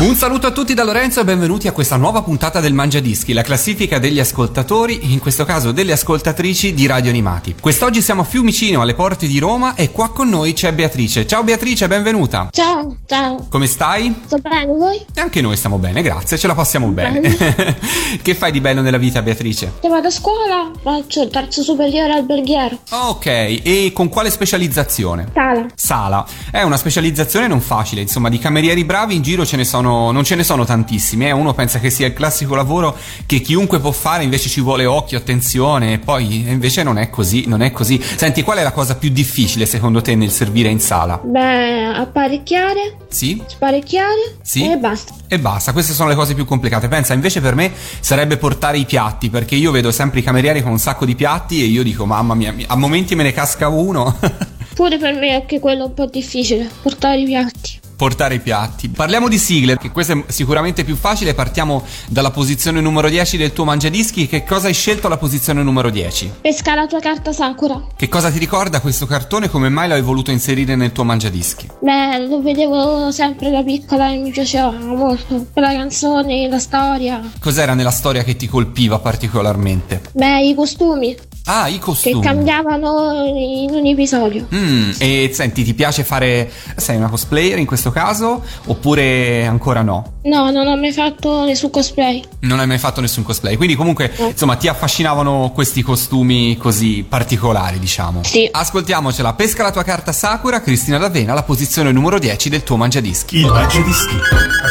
Un saluto a tutti da Lorenzo e benvenuti a questa nuova puntata del Mangiadischi, la classifica degli ascoltatori, in questo caso delle ascoltatrici di Radio Animati. Quest'oggi siamo a Fiumicino, alle porte di Roma e qua con noi c'è Beatrice. Ciao Beatrice, benvenuta. Ciao, ciao, Come stai? sto bene voi? E anche noi stiamo bene, grazie, ce la passiamo bene. che fai di bello nella vita Beatrice? Io vado a scuola, faccio il terzo superiore alberghiero. Ok, e con quale specializzazione? Sala. Sala. È una specializzazione non facile, insomma, di camerieri bravi in giro ce ne sono, non ce ne sono tantissimi. Eh? Uno pensa che sia il classico lavoro che chiunque può fare, invece ci vuole occhio, attenzione, e poi invece non è così, non è così. Senti, qual è la cosa più difficile secondo te nel servire in sala? Beh, apparecchiare, Sì? sparecchiare Sì? e basta. E basta, queste sono le cose più complicate. Pensa, invece per me sarebbe portare i piatti, perché io vedo sempre i camerieri con un sacco di piatti e io dico, mamma mia, a momenti me ne casca uno. Pure per me è anche quello un po' difficile, portare i piatti. Portare i piatti. Parliamo di sigle, che questo è sicuramente più facile. Partiamo dalla posizione numero 10 del tuo mangiadischi. Che cosa hai scelto alla posizione numero 10? Pesca la tua carta Sakura. Che cosa ti ricorda questo cartone? Come mai l'hai voluto inserire nel tuo mangiadischi? Beh, lo vedevo sempre da piccola e mi piaceva molto. La canzone, la storia. Cos'era nella storia che ti colpiva particolarmente? Beh, i costumi Ah, i che costumi. cambiavano in un episodio. Mm, e senti, ti piace fare. Sei una cosplayer in questo caso? Oppure ancora no? No, non ho mai fatto nessun cosplay. Non hai mai fatto nessun cosplay, quindi comunque No. insomma ti affascinavano questi costumi così particolari, diciamo. Sì. Ascoltiamocela, pesca la tua carta Sakura, Cristina D'Avena, la posizione numero 10 del tuo mangiadischi. Il Mangiadischi.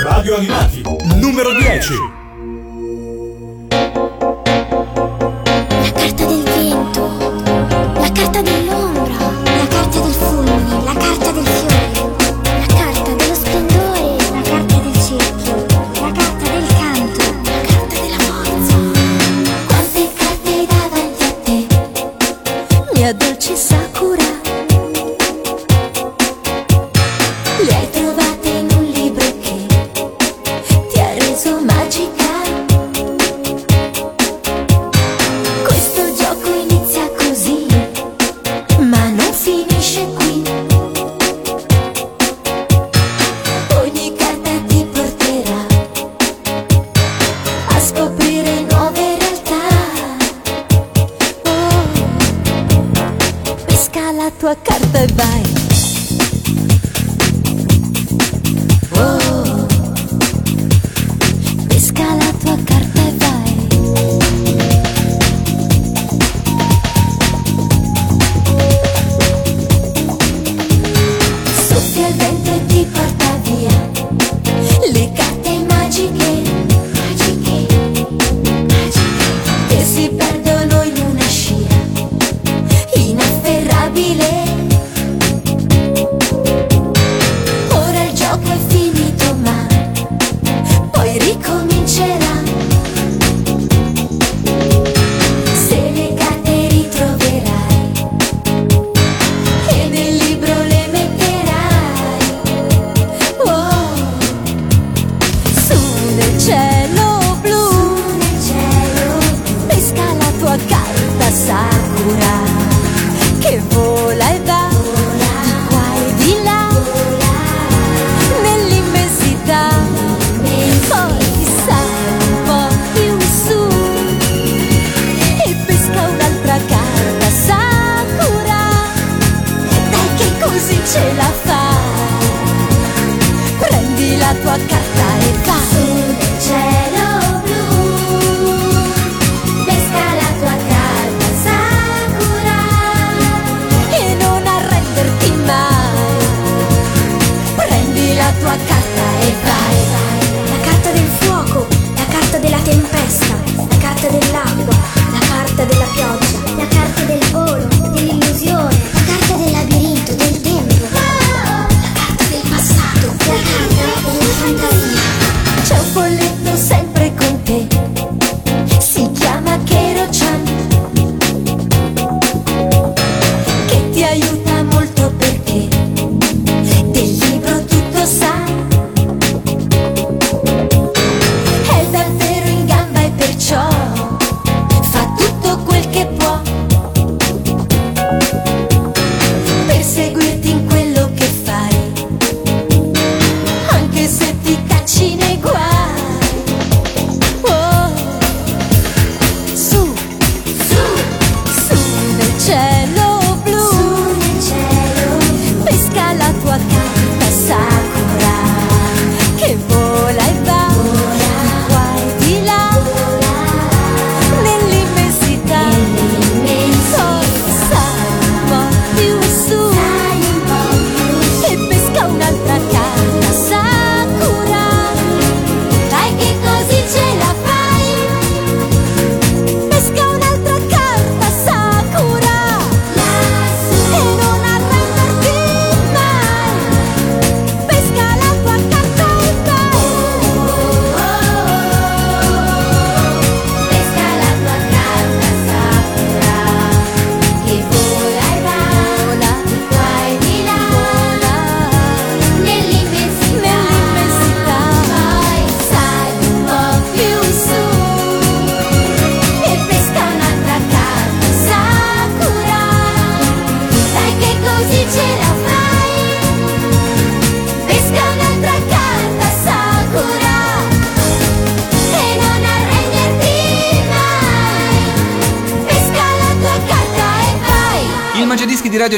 Radio Animati. Numero 10.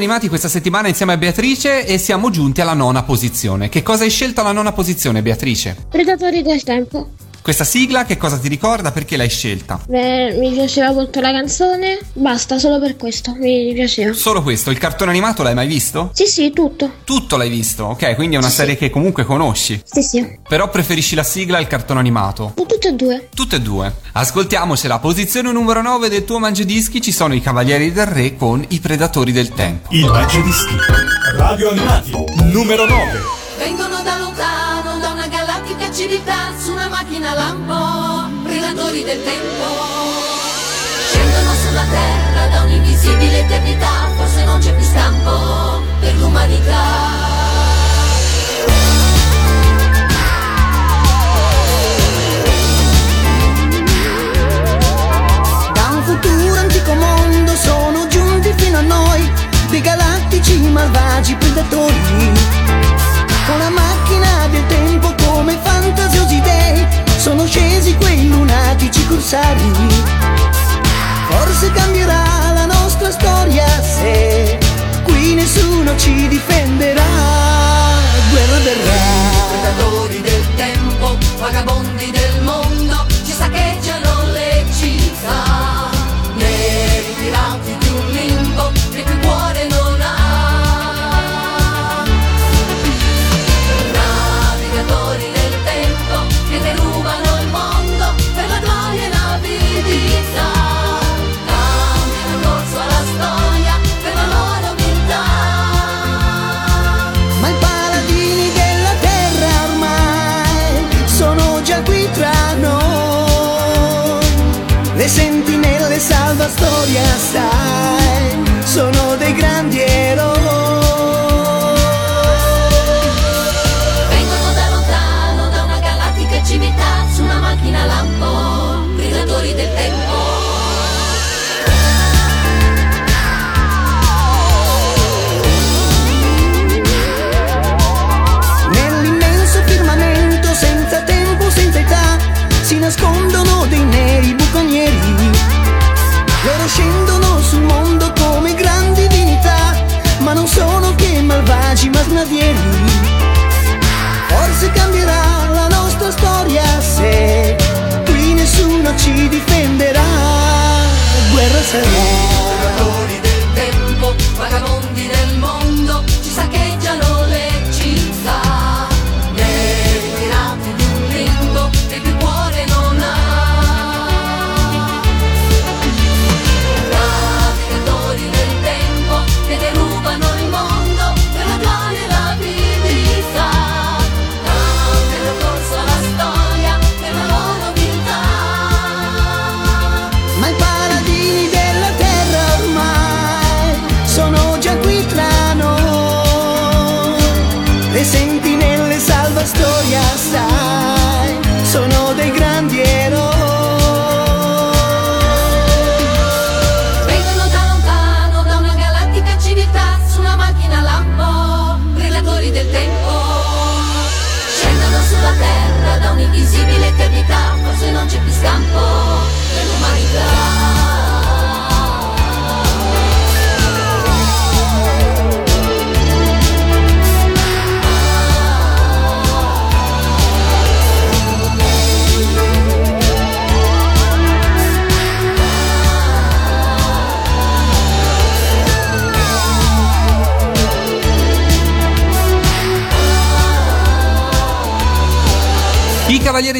Animati questa settimana insieme a Beatrice e siamo giunti alla nona posizione. Che cosa hai scelto alla nona posizione, Beatrice? Predatori del tempo. Questa sigla che cosa ti ricorda? Perché l'hai scelta? Beh, mi piaceva molto la canzone. Basta, solo per questo. Mi piaceva. Solo questo, il cartone animato l'hai mai visto? Sì, sì, tutto. Tutto l'hai visto, ok? Quindi è una Sì, serie sì. che comunque conosci. Sì, sì. Però preferisci la sigla al cartone animato? Tutte e due. Tutte e due. Ascoltiamocela. Posizione numero 9 del tuo mangiadischi ci sono i Cavalieri del Re con i Predatori del Tempo. Il Mangiadischi. Radio Animati. Numero 9. Vengono da lontano, civiltà, su una macchina lampo, predatori del tempo. Scendono sulla terra da un'invisibile eternità, forse non c'è più scampo per l'umanità. Da un futuro antico mondo sono giunti fino a noi dei galattici malvagi predatori. Con la macchina del tempo come fantasiosi dei sono scesi quei lunatici corsari. Forse cambierà la nostra storia se qui nessuno ci difenderà. Guerra verrà. Predatori del tempo, vagabondi del salva storia, sai, sono malvagi masnadieri. Forse cambierà la nostra storia se qui nessuno ci difenderà. Guerra sarà. Predatori del tempo, vagabondi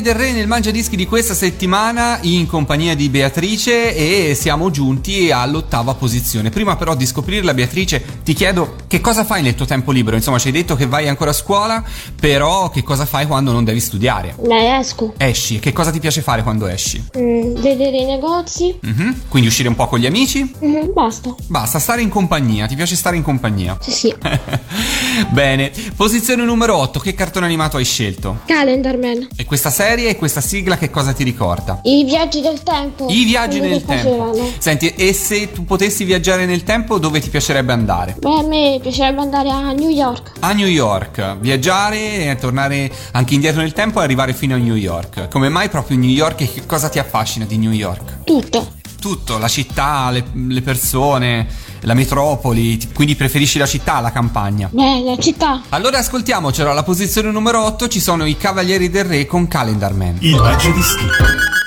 I Cavalieri del Re nel Mangiadischi di questa settimana in compagnia di Beatrice e siamo giunti all'ottava posizione. Prima però di scoprirla Beatrice ti chiedo che cosa fai nel tuo tempo libero? Insomma ci hai detto che vai ancora a scuola, però che cosa fai quando non devi studiare? Beh, esco. Esci, che cosa ti piace fare quando esci? Mm, vedere i negozi. Mhm. Quindi uscire un po' con gli amici? Mhm, basta. Basta, stare in compagnia, ti piace stare in compagnia? Sì, sì. Bene, posizione numero 8, che cartone animato hai scelto? Calendar Man. E questa serie e questa sigla che cosa ti ricorda? I viaggi del tempo. I viaggi che tempo. facevano. Senti, e se tu potessi viaggiare nel tempo, dove ti piacerebbe andare? Beh, a me piacerebbe andare a New York. A New York, viaggiare e tornare anche indietro nel tempo e arrivare fino a New York. Come mai proprio New York e che cosa ti affascina di New York? Tutto. Tutto, la città, le, le persone, la metropoli, quindi preferisci la città alla campagna. Beh, la città. Allora ascoltiamocelo, alla posizione numero 8 ci sono i Cavalieri del Re con Calendar Man. Il Mangiadischi.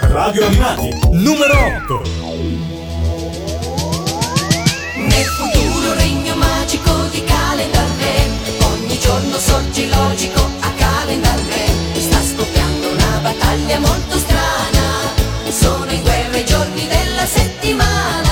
Radio Animati. Numero 8. Nel futuro regno magico di Calendar Man Ogni giorno sorge logico a Calendar Man Sta scoppiando una battaglia molto strana Sono in guerra della settimana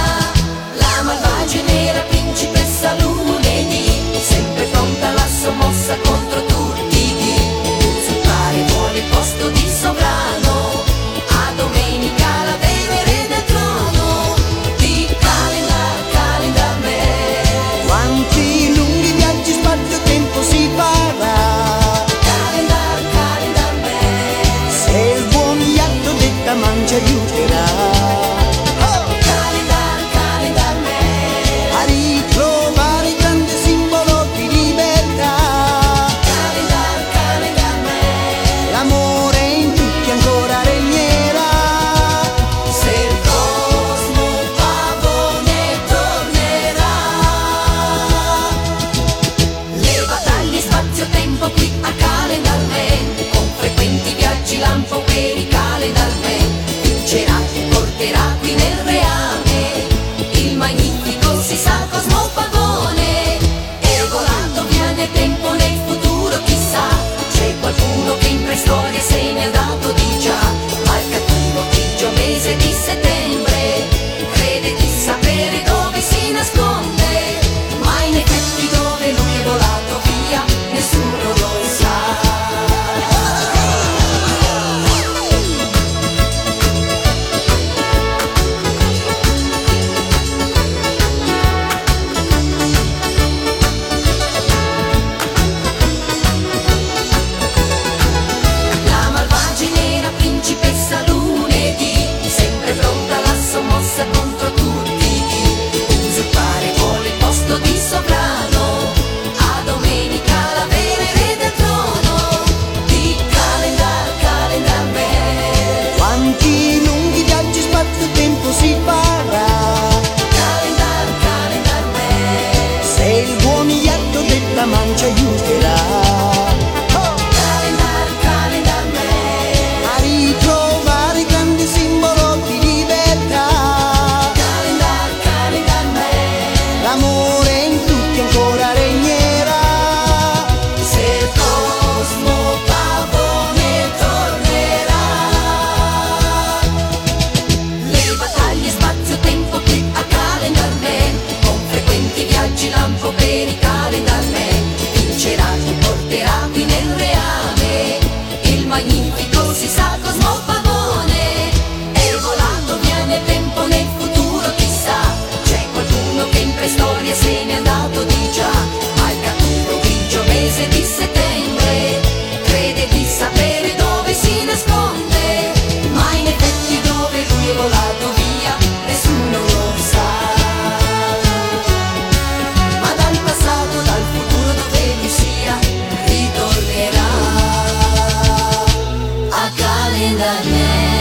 Calendar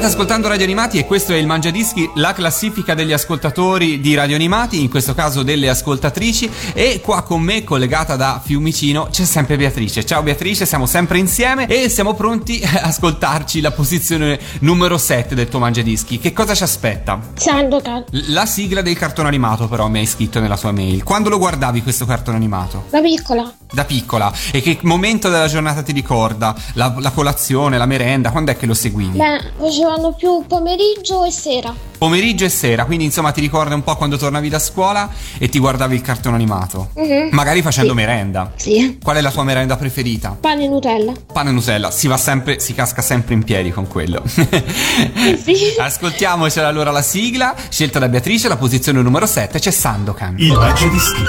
State ascoltando Radio Animati e questo è il Mangiadischi, la classifica degli ascoltatori di Radio Animati, in questo caso delle ascoltatrici e qua con me collegata da Fiumicino c'è sempre Beatrice. Ciao Beatrice, siamo sempre insieme e siamo pronti a ascoltarci la posizione numero 7 del tuo Mangiadischi. Che cosa ci aspetta? Sandokan. La sigla del cartone animato però mi hai scritto nella sua mail. Quando lo guardavi questo cartone animato? Da piccola. Da piccola. E che momento della giornata ti ricorda? La, la colazione, la merenda? Quando è che lo seguivi? Beh, facevano più pomeriggio e sera. Pomeriggio e sera, quindi insomma ti ricorda un po' quando tornavi da scuola e ti guardavi il cartone animato. Mhm. Magari facendo Sì. merenda. Sì. Qual è la tua merenda preferita? Pane e Nutella. Pane e Nutella, si va sempre, si casca sempre in piedi con quello. Sì. Ascoltiamocela allora la sigla, scelta da Beatrice, la posizione numero 7 c'è Sandokan. Il Mangiadischi.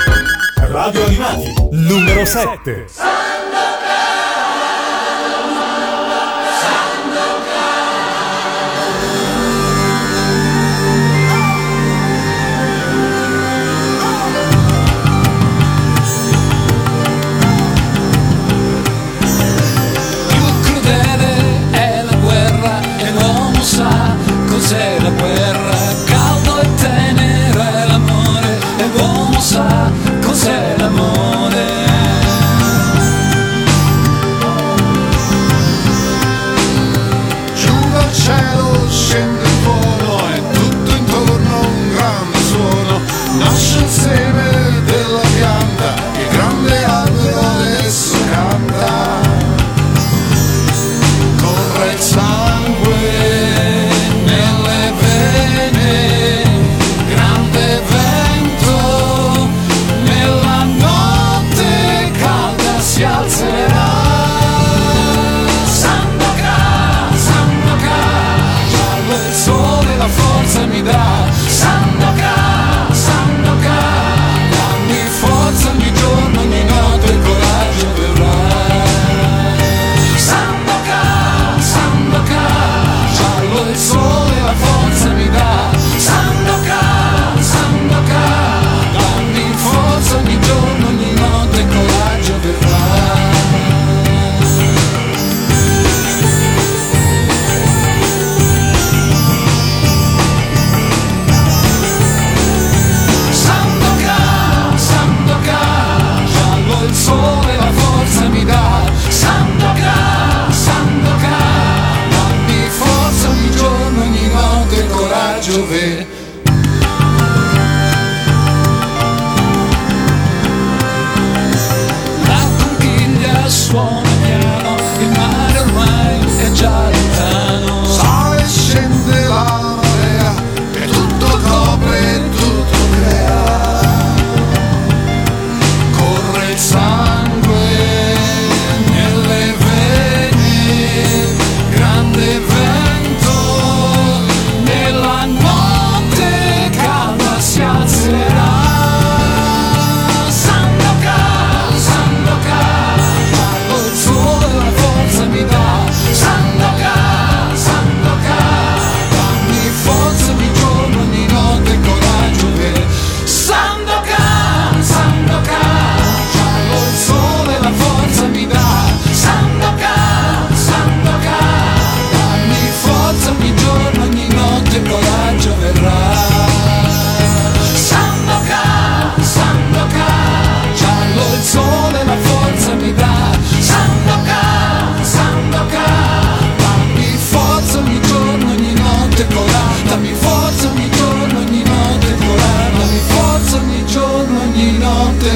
Radio Animati. Numero 7. sa cos'è la guerra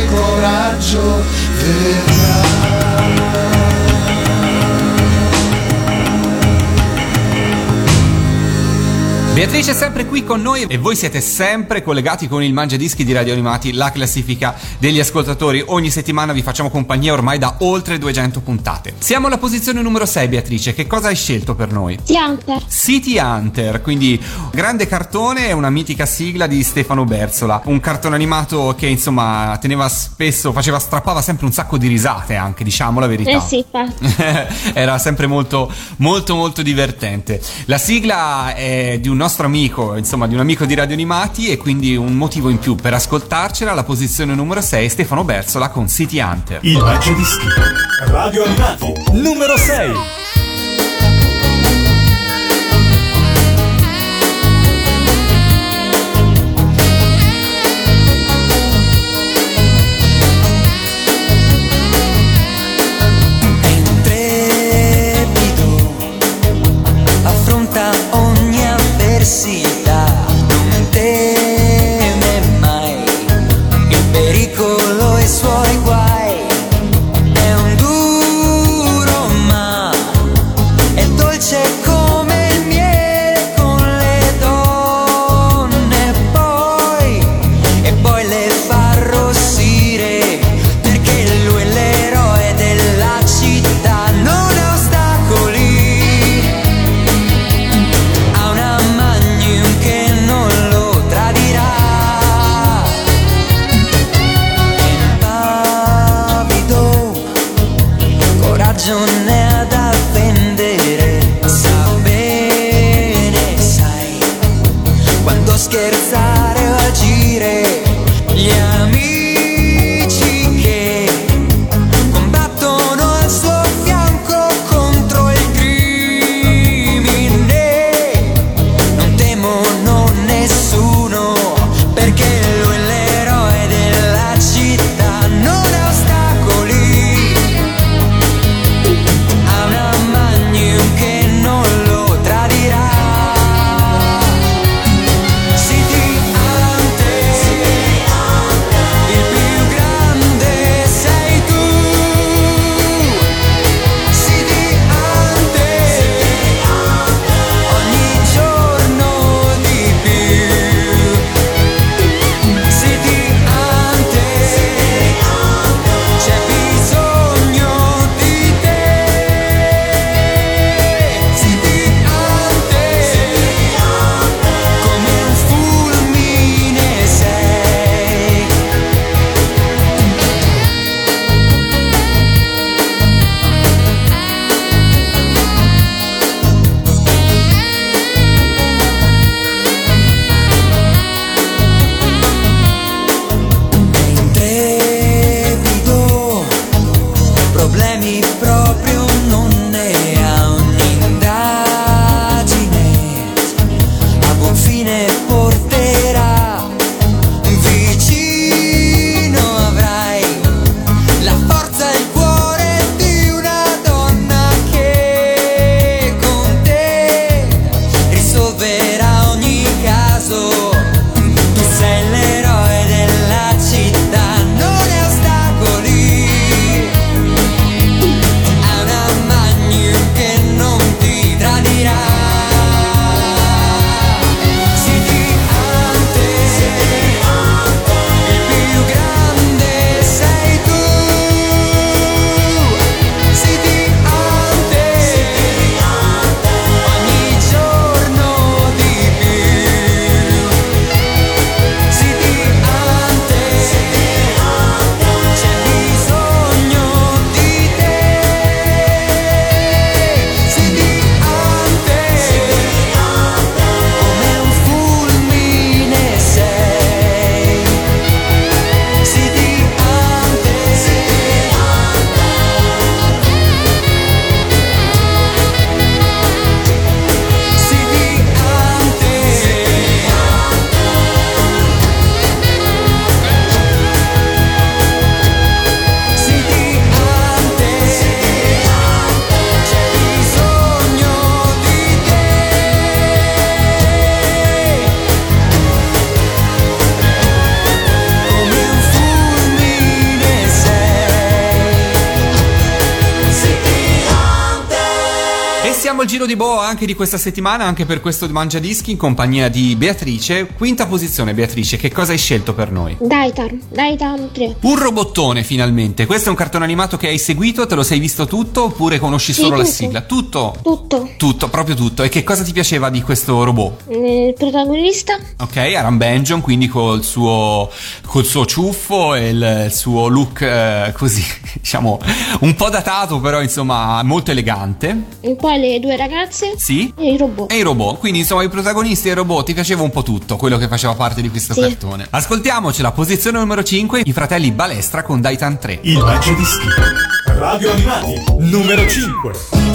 coraggio. Vero. Beatrice è sempre qui con noi e voi siete sempre collegati con il Mangia Dischi di Radio Animati, la classifica degli ascoltatori. Ogni settimana vi facciamo compagnia ormai da oltre 200 puntate. Siamo alla posizione numero 6, Beatrice. Che cosa hai scelto per noi? City Hunter. City Hunter, quindi grande cartone e una mitica sigla di Stefano Berzola. Un cartone animato che insomma teneva spesso, faceva, strappava sempre un sacco di risate anche, diciamo la verità. Eh sì, infatti. Era sempre molto, molto, molto divertente. La sigla è di un nostro amico, insomma, di un amico di Radio Animati e quindi un motivo in più per ascoltarcela. La posizione numero 6, Stefano Berzola con City Hunter. Il Mangiadischi. Radio Animati. Numero 6. Anche di questa settimana, anche per questo Mangia Dischi in compagnia di Beatrice. Quinta posizione, Beatrice, che cosa hai scelto per noi? Daitan, Daitan 3. Un robottone finalmente. Questo è un cartone animato che hai seguito, te lo sei visto tutto oppure conosci Sì, solo la tutto. sigla? Tutto. Tutto. Tutto, proprio tutto. E che cosa ti piaceva di questo robot? Il protagonista? Ok, Aram Benjon, quindi col suo, col suo ciuffo e il, il suo look eh, così, diciamo, un po' datato, però insomma molto elegante. E poi le due ragazze? Sì. E i robot. E i robot, quindi insomma i protagonisti e i robot ti piaceva un po' tutto quello che faceva parte di questo Sì. cartone. Ascoltiamoci la posizione numero 5, i fratelli Balestra con Daitan 3. Il Mangia Dischi. Radio Animati. Numero 5. Uno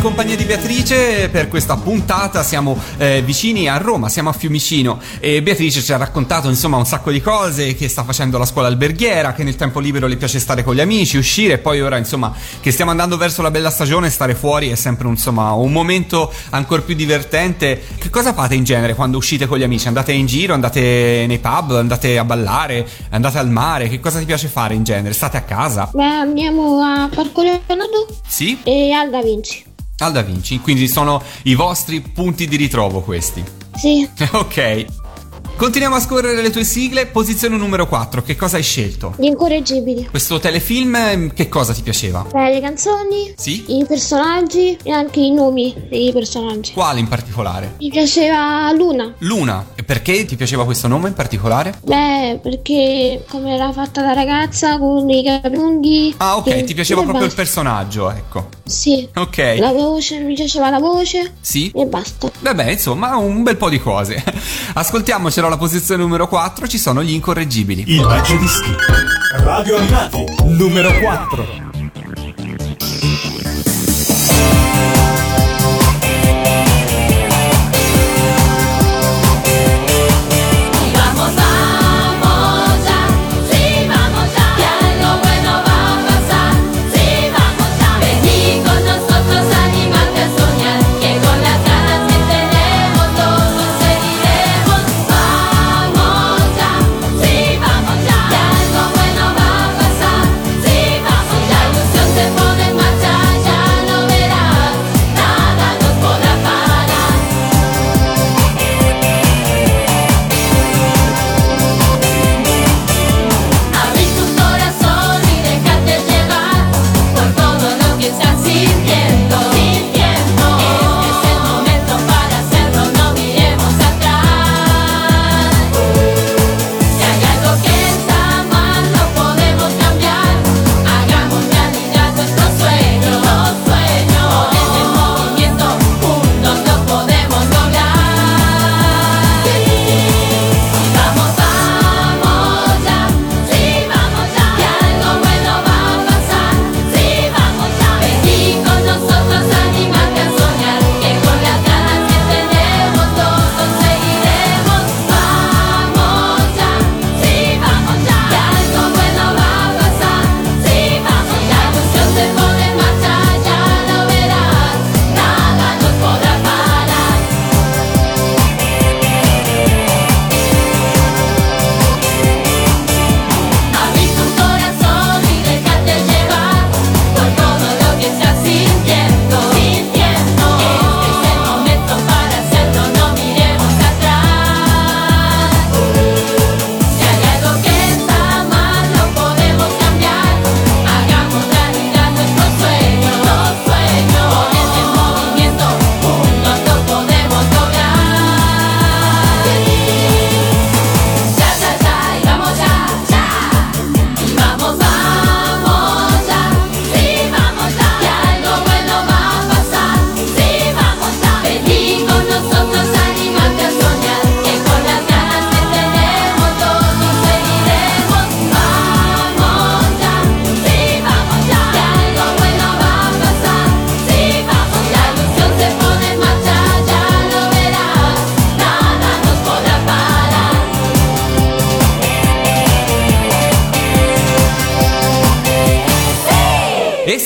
in compagnia di Beatrice per questa puntata siamo eh, vicini a Roma, siamo a Fiumicino e Beatrice ci ha raccontato insomma un sacco di cose che sta facendo la scuola alberghiera, che nel tempo libero le piace stare con gli amici, uscire e poi ora insomma che stiamo andando verso la bella stagione stare fuori è sempre insomma un momento ancora più divertente. Che cosa fate in genere quando uscite con gli amici? Andate in giro, andate nei pub, andate a ballare, andate al mare? Che cosa ti piace fare in genere? State a casa? Beh, andiamo a Parco Leonardo Sì? e al Da Vinci. Al Da Vinci, quindi sono i vostri punti di ritrovo questi. Sì, ok. Continuiamo a scorrere le tue sigle. Posizione numero 4, che cosa hai scelto? gli incorreggibili. Questo telefilm, ehm, che cosa ti piaceva? Beh, le canzoni, Sì? i personaggi e anche i nomi dei personaggi. Quale in particolare? Mi piaceva Luna. Luna. E Perché ti piaceva questo nome in particolare? Beh, perché come era fatta la ragazza con i capelli lunghi. Ah, ok, e- ti piaceva proprio il basta. personaggio, ecco. Sì. Ok. La voce, mi piaceva la voce Sì? e basta. Vabbè, insomma, un bel po' di cose. Ascoltiamocelo alla posizione numero 4, ci sono gli incorreggibili. Il Mangiadischi. Radio Animati. Numero 4.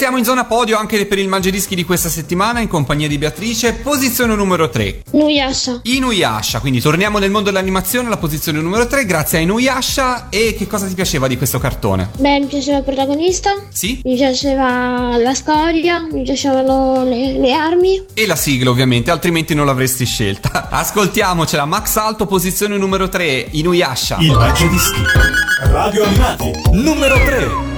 Siamo in zona podio anche per il Mangiadischi di questa settimana in compagnia di Beatrice, posizione numero 3. Nuyasha. Inuyasha, quindi torniamo nel mondo dell'animazione alla posizione numero 3 grazie a Inuyasha e che cosa ti piaceva di questo cartone? Beh, mi piaceva il protagonista. Sì? Mi piaceva la storia, mi piacevano le, le armi. E la sigla ovviamente, altrimenti non l'avresti scelta. Ascoltiamocela, Max Alto, posizione numero 3, Inuyasha. Il Mangiadischi. Radio Animati. Numero 3.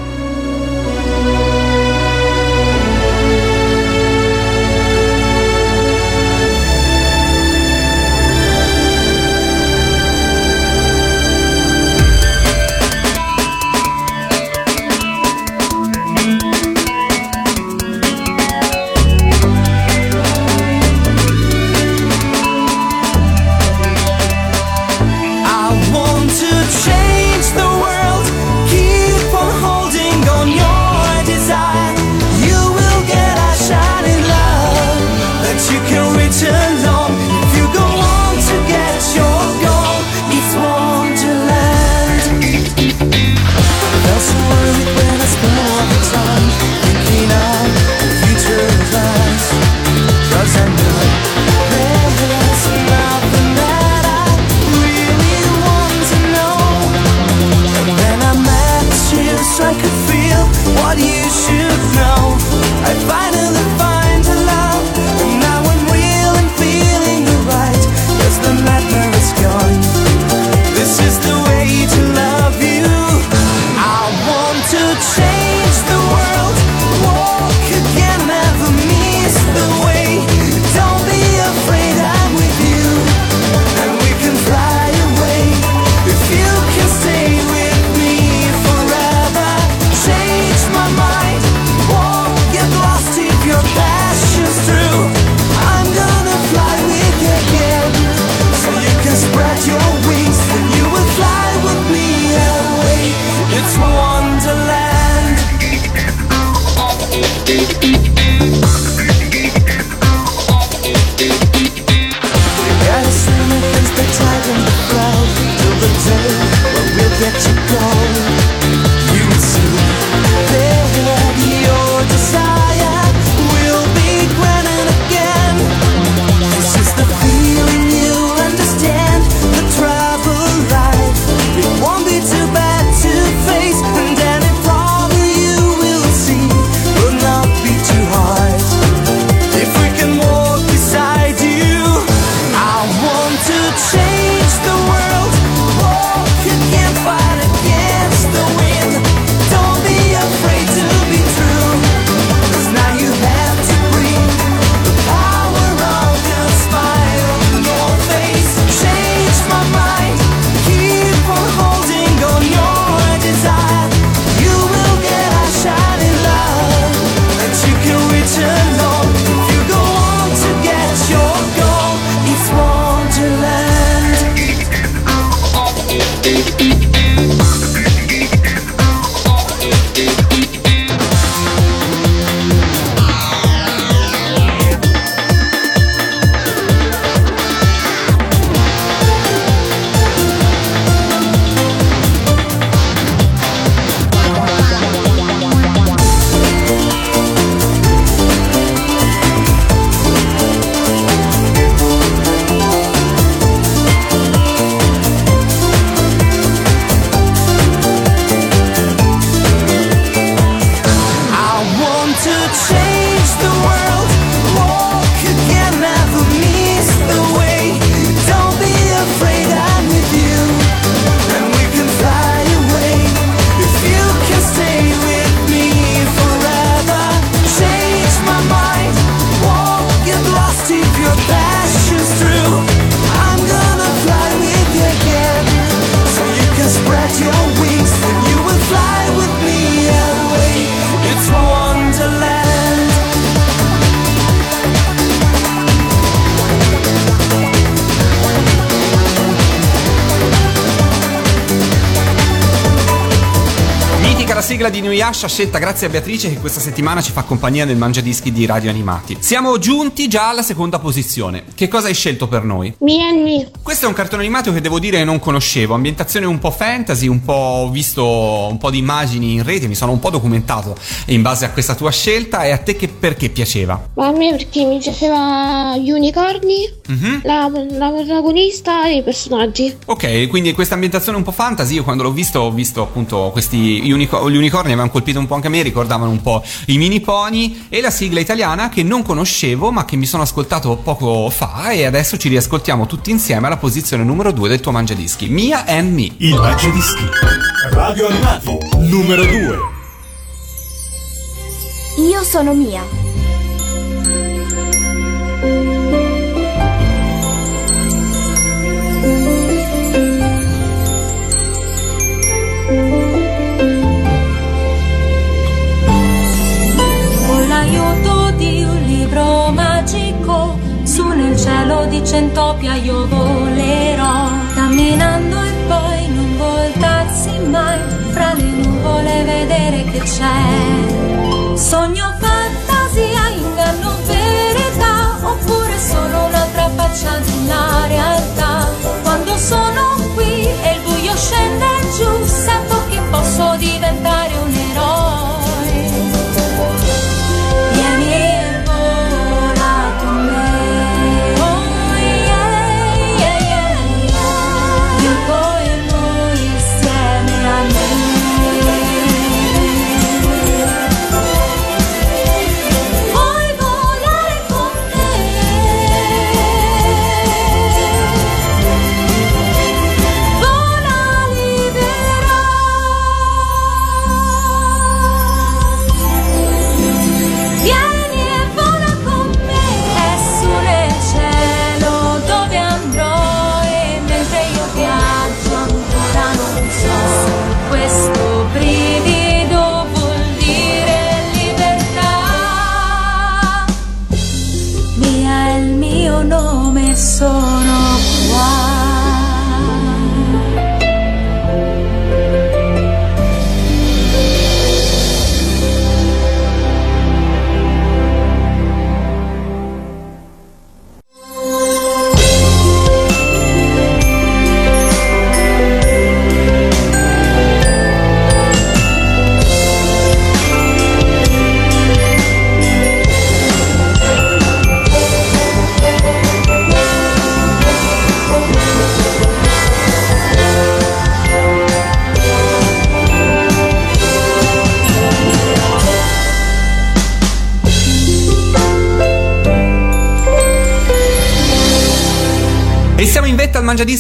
Nuyasha scelta grazie a Beatrice che questa settimana ci fa compagnia nel Mangiadischi di Radio Animati. Siamo giunti già alla seconda posizione. Che cosa hai scelto per noi? Me and Me. Questo è un cartone animato che devo dire non conoscevo, ambientazione un po' fantasy, un po' ho visto un po' di immagini in rete, mi sono un po' documentato in base a questa tua scelta e a te che perché piaceva? Ma a me perché mi piaceva gli unicorni, Mhm. la, la protagonista e i personaggi. Ok, quindi questa ambientazione un po' fantasy, io quando l'ho visto ho visto appunto questi unico- gli unicorni, avevano colpito un po' anche a me, ricordavano un po' i mini pony e la sigla italiana che non conoscevo ma che mi sono ascoltato poco fa e adesso ci riascoltiamo tutti insieme alla posizione numero 2 del tuo mangiadischi, Mia and Me. Il Mangiadischi. Radio Animati. Numero 2. Io sono Mia. L'aiuto di un libro magico, su nel cielo di Centopia io volerò, camminando e poi non voltarsi mai, fra le nuvole vedere che c'è. Sogno fantasia, inganno verità, oppure solo un'altra faccia una realtà. Quando sono qui e il buio scende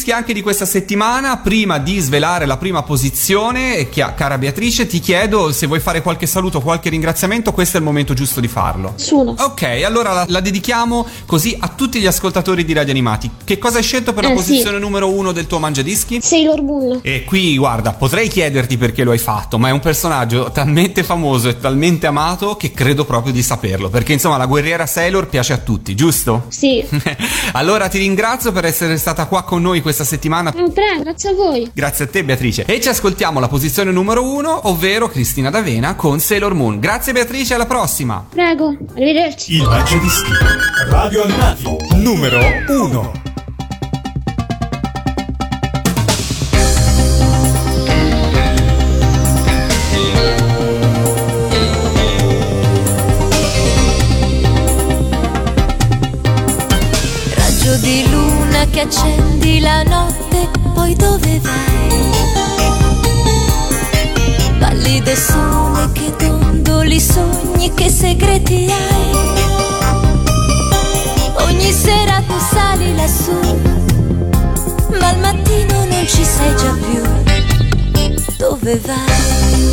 mangiadischi anche di questa settimana. Prima di svelare la prima posizione, che- cara Beatrice, ti chiedo se vuoi fare qualche saluto, qualche ringraziamento, questo è il momento giusto di farlo. Nessuno. Ok, allora la, la dedichiamo così a tutti gli ascoltatori di Radio Animati. Che cosa hai scelto per la Eh, sì. posizione numero uno del tuo mangiadischi? Sailor Moon. E qui, guarda, potrei chiederti perché lo hai fatto, ma è un personaggio talmente famoso e talmente amato che credo proprio di saperlo. Perché insomma la guerriera Sailor piace a tutti, giusto? Sì. allora ti ringrazio per essere stata qua con noi questa settimana. Eh, Prego, grazie a voi. Grazie a te Beatrice. E ci ascoltiamo la posizione numero uno, ovvero Cristina D'Avena con Sailor Moon. Grazie Beatrice, alla prossima. Prego, arrivederci. Il Mangiadischi. Radio Animati. Numero 1. Raggio di luna che accendi la notte, poi dove vai? Pallido sole che dondoli sogni, che segreti hai? Ogni sera tu sali lassù, ma al mattino non ci sei già più. Dove vai?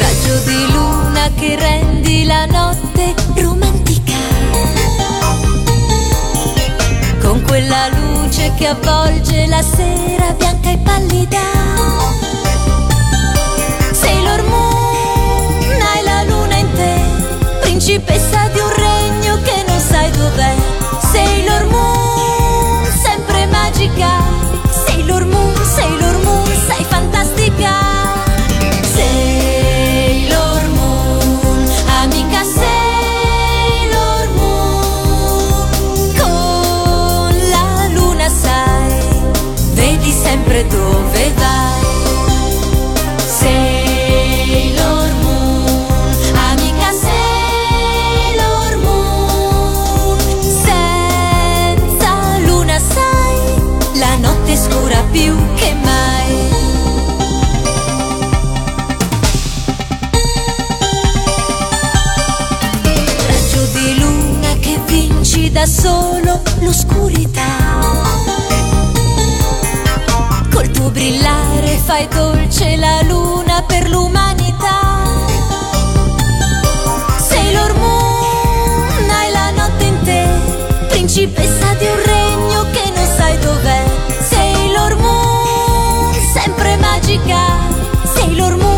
Raggio di luna che rendi la notte romantica. Con quella luce che avvolge la sera bianca e pallida. Fai dolce la luna per l'umanità. Sailor Moon, hai la notte in te, principessa di un regno che non sai dov'è. Sailor Moon, sempre magica. Sailor Moon,